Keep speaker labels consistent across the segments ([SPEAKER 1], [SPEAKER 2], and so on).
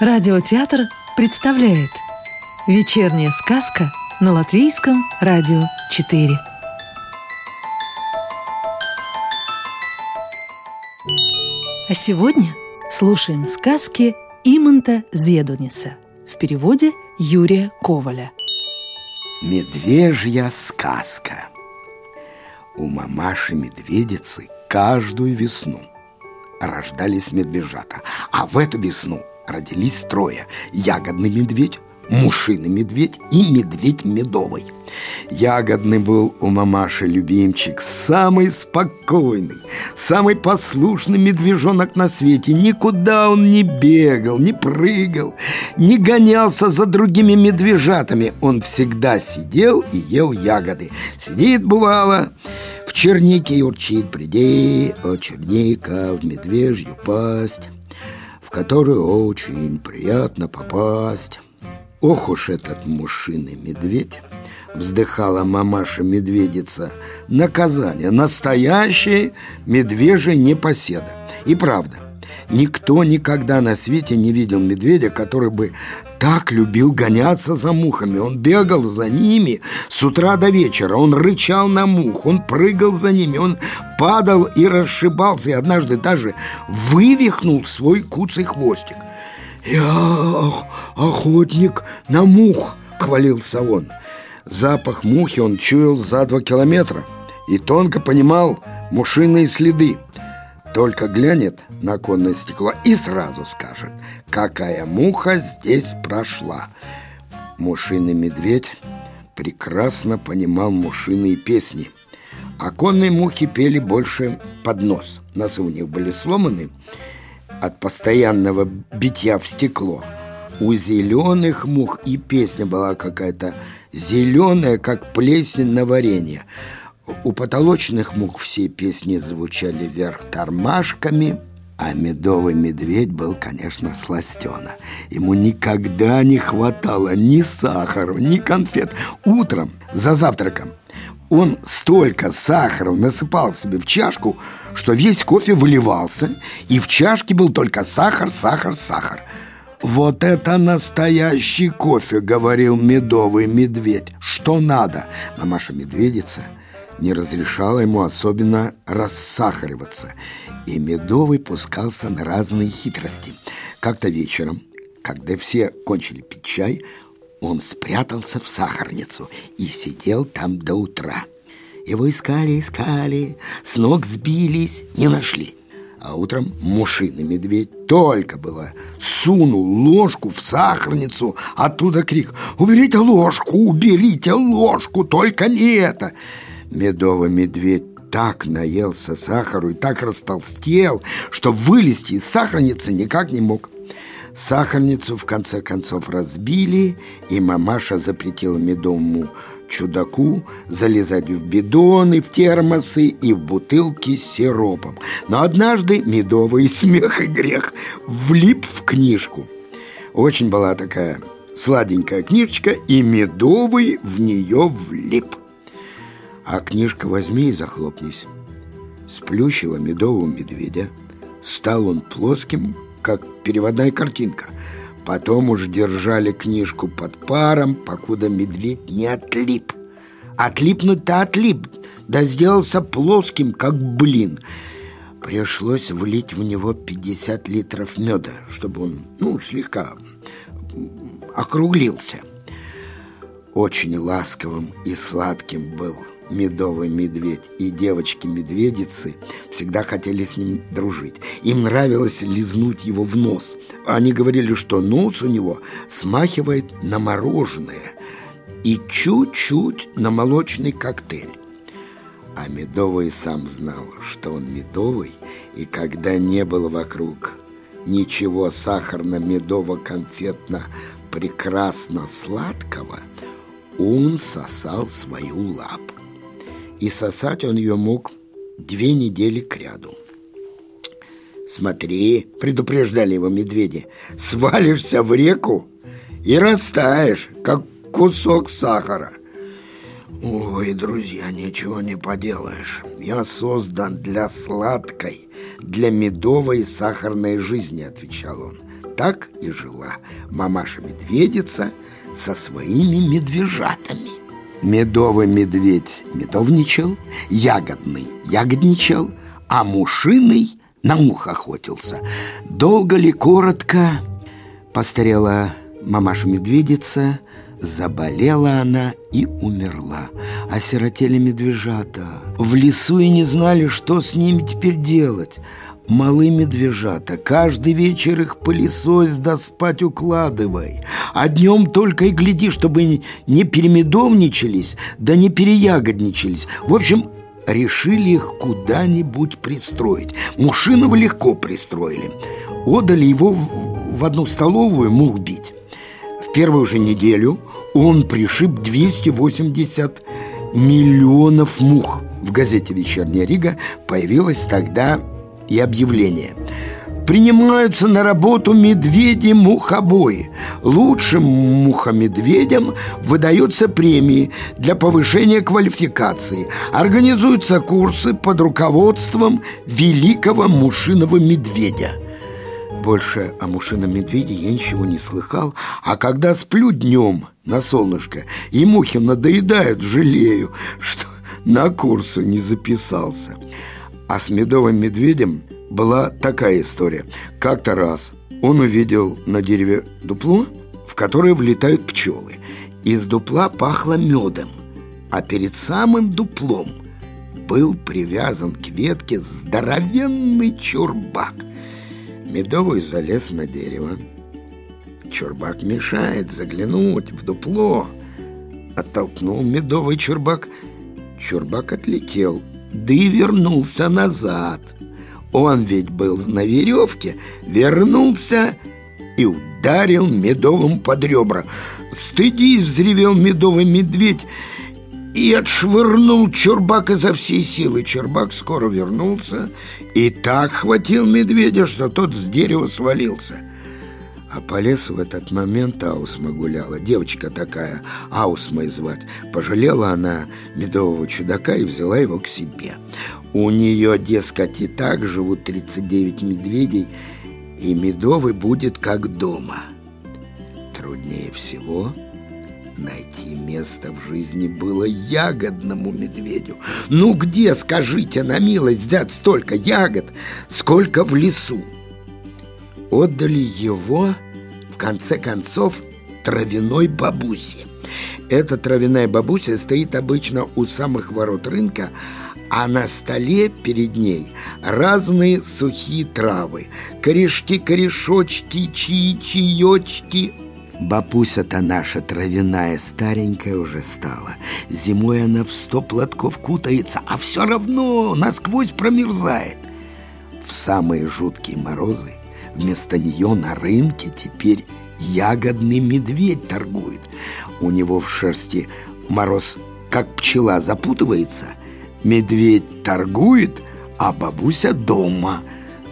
[SPEAKER 1] Радиотеатр представляет Вечерняя сказка на Латвийском радио 4 А сегодня слушаем сказки Иманта Зедуниса в переводе Юрия Коваля.
[SPEAKER 2] Медвежья сказка У мамаши-медведицы каждую весну рождались медвежата А в эту весну родились трое Ягодный медведь, мушиный медведь и медведь медовый. Ягодный был у мамаши любимчик Самый спокойный, самый послушный медвежонок на свете. Никуда он не бегал, не прыгал, не гонялся за другими медвежатами. Он всегда сидел и ел ягоды. Сидит, бывало, в чернике и урчит. Приди, о черника, в медвежью пасть в которую очень приятно попасть. Ох уж этот мушиный медведь, вздыхала мамаша-медведица. Наказание, настоящее медвежья непоседа. И правда, никто никогда на свете не видел медведя, который бы так любил гоняться за мухами. Он бегал за ними с утра до вечера. Он рычал на мух, он прыгал за ними, он падал и расшибался, и однажды даже вывихнул свой куцый хвостик. «Я охотник на мух», — хвалился он. Запах мухи он чуял за два километра и тонко понимал мушиные следы. Только глянет на оконное стекло и сразу скажет, какая муха здесь прошла. Мушиный медведь прекрасно понимал мушиные песни. Оконные мухи пели больше под нос. Носы у них были сломаны от постоянного битья в стекло. У зеленых мух и песня была какая-то зеленая, как плесень на варенье. У потолочных мух все песни звучали вверх тормашками, а медовый медведь был, конечно, сластена. Ему никогда не хватало ни сахара, ни конфет. Утром, за завтраком, он столько сахара насыпал себе в чашку, что весь кофе выливался, и в чашке был только сахар, сахар, сахар. «Вот это настоящий кофе!» — говорил медовый медведь. «Что надо?» Мамаша-медведица – не разрешала ему особенно рассахариваться, и Медовый пускался на разные хитрости. Как-то вечером, когда все кончили пить чай, он спрятался в сахарницу и сидел там до утра. Его искали, искали, с ног сбились, не нашли. А утром мушиный медведь только было сунул ложку в сахарницу, оттуда крик «Уберите ложку, уберите ложку, только не это!» Медовый медведь так наелся сахару и так растолстел, что вылезти из сахарницы никак не мог. Сахарницу в конце концов разбили, и мамаша запретила медовому чудаку залезать в бидоны, в термосы и в бутылки с сиропом. Но однажды медовый смех и грех влип в книжку. Очень была такая сладенькая книжечка, и медовый в нее влип. А книжка возьми и захлопнись. Сплющила медового медведя. Стал он плоским, как переводная картинка. Потом уж держали книжку под паром, покуда медведь не отлип. Отлипнуть-то отлип, да сделался плоским, как блин. Пришлось влить в него 50 литров меда, чтобы он, ну, слегка округлился. Очень ласковым и сладким был медовый медведь и девочки-медведицы всегда хотели с ним дружить. Им нравилось лизнуть его в нос. Они говорили, что нос у него смахивает на мороженое и чуть-чуть на молочный коктейль. А медовый сам знал, что он медовый, и когда не было вокруг ничего сахарно-медово-конфетно-прекрасно-сладкого, он сосал свою лапу и сосать он ее мог две недели кряду. «Смотри», — предупреждали его медведи, — «свалишься в реку и растаешь, как кусок сахара». «Ой, друзья, ничего не поделаешь. Я создан для сладкой, для медовой сахарной жизни», — отвечал он. так и жила мамаша-медведица со своими медвежатами. Медовый медведь медовничал, ягодный ягодничал, а мушиный на мух охотился. Долго ли, коротко, постарела мамаша-медведица, заболела она и умерла. Осиротели медвежата. В лесу и не знали, что с ними теперь делать. Малы медвежата, каждый вечер их пылесось да спать укладывай. А днем только и гляди, чтобы не перемедовничались, да не переягодничались. В общем, решили их куда-нибудь пристроить. Мушинова легко пристроили. Отдали его в одну столовую мух бить. В первую же неделю он пришиб 280 миллионов мух. В газете «Вечерняя Рига» появилась тогда и объявление – принимаются на работу медведи-мухобои. Лучшим мухомедведям выдаются премии для повышения квалификации. Организуются курсы под руководством великого мушиного медведя. Больше о мушином медведе я ничего не слыхал, а когда сплю днем на солнышко и мухи надоедают, жалею, что на курсы не записался. А с медовым медведем была такая история. Как-то раз он увидел на дереве дупло, в которое влетают пчелы. Из дупла пахло медом, а перед самым дуплом был привязан к ветке здоровенный чурбак. Медовый залез на дерево. Чурбак мешает заглянуть в дупло. Оттолкнул медовый чурбак. Чурбак отлетел, да и вернулся назад – он ведь был на веревке, вернулся и ударил медовым под ребра. «Стыдись!» — взревел медовый медведь и отшвырнул Чурбак изо всей силы. Чурбак скоро вернулся и так хватил медведя, что тот с дерева свалился. А по лесу в этот момент Аусма гуляла. Девочка такая, Аусмой звать. Пожалела она медового чудака и взяла его к себе. У нее, дескать, и так живут 39 медведей, и медовый будет как дома. Труднее всего найти место в жизни было ягодному медведю. Ну где, скажите, на милость взять столько ягод, сколько в лесу? Отдали его, в конце концов, травяной бабусе. Эта травяная бабуся стоит обычно у самых ворот рынка, а на столе перед ней разные сухие травы, корешки, корешочки, чаи, чаечки. Бабуся-то наша травяная старенькая уже стала. Зимой она в сто платков кутается, а все равно насквозь промерзает. В самые жуткие морозы вместо нее на рынке теперь ягодный медведь торгует. У него в шерсти мороз как пчела запутывается – Медведь торгует, а бабуся дома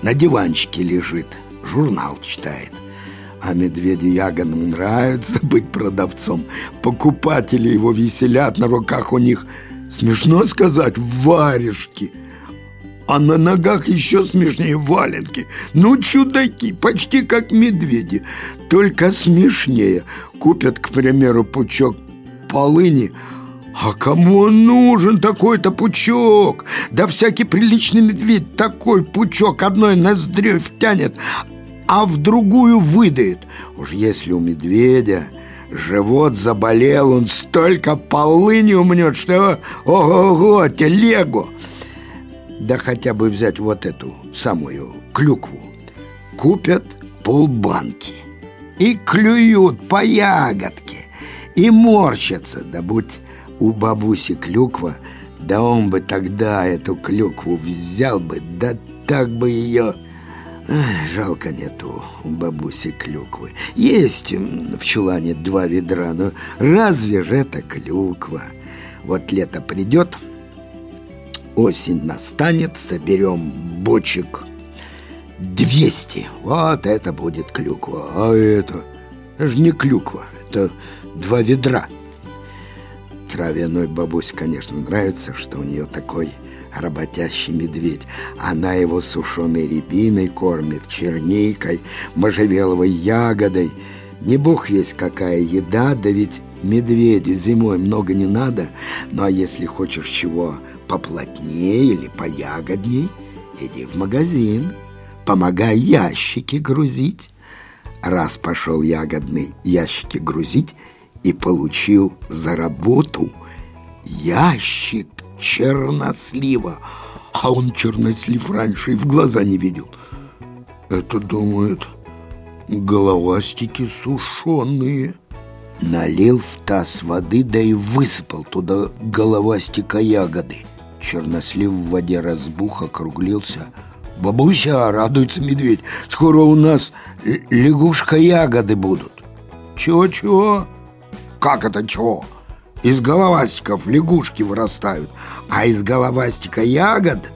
[SPEAKER 2] на диванчике лежит, журнал читает. А медведю ягодному нравится быть продавцом. Покупатели его веселят, на руках у них, смешно сказать, варежки. А на ногах еще смешнее валенки. Ну, чудаки, почти как медведи, только смешнее. Купят, к примеру, пучок полыни – а кому он нужен такой-то пучок? Да всякий приличный медведь такой пучок одной ноздрёй втянет, а в другую выдает. Уж если у медведя живот заболел, он столько полыни умнет, что ого-го, телегу. Да хотя бы взять вот эту самую клюкву. Купят полбанки и клюют по ягодке, и морщатся, да будь у бабуси клюква, да он бы тогда эту клюкву взял бы, да так бы ее... Ах, жалко нету у бабуси клюквы. Есть в чулане два ведра, но разве же это клюква? Вот лето придет, осень настанет, соберем бочек 200. Вот это будет клюква. А это, это же не клюква, это два ведра. Травяной бабусе, конечно, нравится, что у нее такой работящий медведь. Она его сушеной рябиной кормит, черникой, можжевеловой ягодой. Не бог весь какая еда, да ведь медведю зимой много не надо. Ну а если хочешь чего поплотнее или поягодней, иди в магазин, помогай ящики грузить. Раз пошел ягодный ящики грузить и получил за работу ящик чернослива. А он чернослив раньше и в глаза не видел. Это, думает, головастики сушеные. Налил в таз воды, да и высыпал туда головастика ягоды. Чернослив в воде разбух, округлился. «Бабуся!» — радуется медведь. «Скоро у нас лягушка ягоды будут». «Чего-чего?» «Как это чего?» Из головастиков лягушки вырастают, а из головастика ягод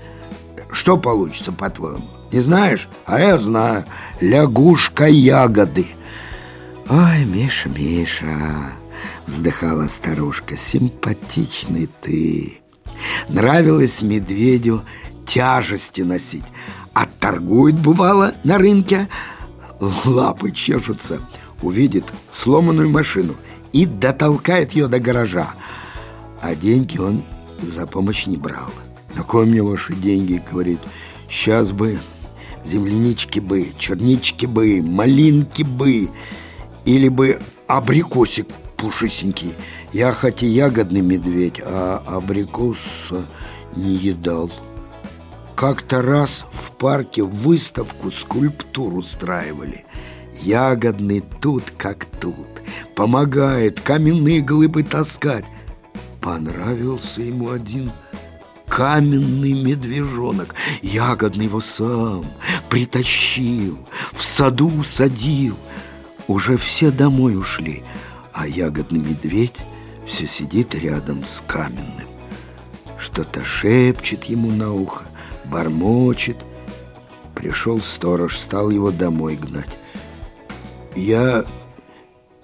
[SPEAKER 2] что получится, по-твоему? Не знаешь? А я знаю. Лягушка ягоды. Ой, Миша, Миша, вздыхала старушка, симпатичный ты. Нравилось медведю тяжести носить. А торгует, бывало, на рынке, лапы чешутся, увидит сломанную машину – и дотолкает ее до гаража. А деньги он за помощь не брал. На кой мне ваши деньги, говорит, сейчас бы землянички бы, чернички бы, малинки бы, или бы абрикосик пушистенький. Я хоть и ягодный медведь, а абрикос не едал. Как-то раз в парке выставку скульптур устраивали. Ягодный тут как тут помогает каменные глыбы таскать. Понравился ему один каменный медвежонок. Ягодный его сам притащил, в саду усадил. Уже все домой ушли, а ягодный медведь все сидит рядом с каменным. Что-то шепчет ему на ухо, бормочет. Пришел сторож, стал его домой гнать. Я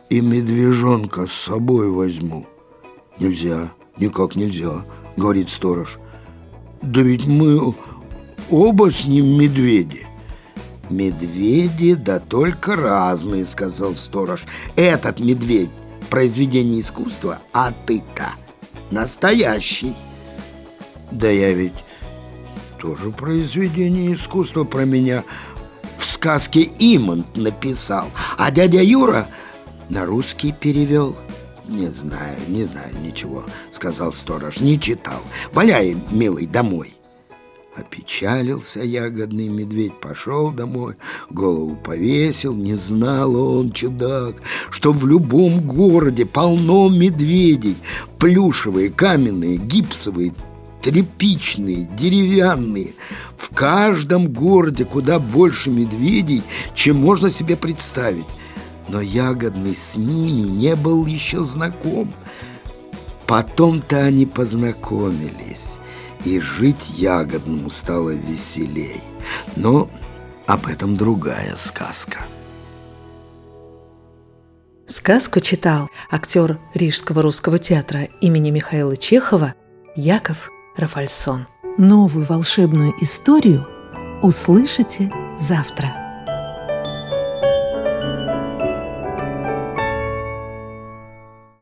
[SPEAKER 2] и медвежонка с собой возьму. Нельзя, никак нельзя, говорит сторож. Да ведь мы оба с ним медведи. Медведи, да только разные, сказал сторож. Этот медведь произведение искусства, а ты-то настоящий. Да я ведь тоже произведение искусства про меня в сказке Имонт написал, а дядя Юра на русский перевел? Не знаю, не знаю ничего, сказал сторож. Не читал. Валяй, милый, домой. Опечалился ягодный медведь, пошел домой, голову повесил, не знал он, чудак, что в любом городе полно медведей, плюшевые, каменные, гипсовые, тряпичные, деревянные. В каждом городе куда больше медведей, чем можно себе представить но Ягодный с ними не был еще знаком. Потом-то они познакомились, и жить Ягодному стало веселей. Но об этом другая сказка.
[SPEAKER 1] Сказку читал актер Рижского русского театра имени Михаила Чехова Яков Рафальсон. Новую волшебную историю услышите завтра.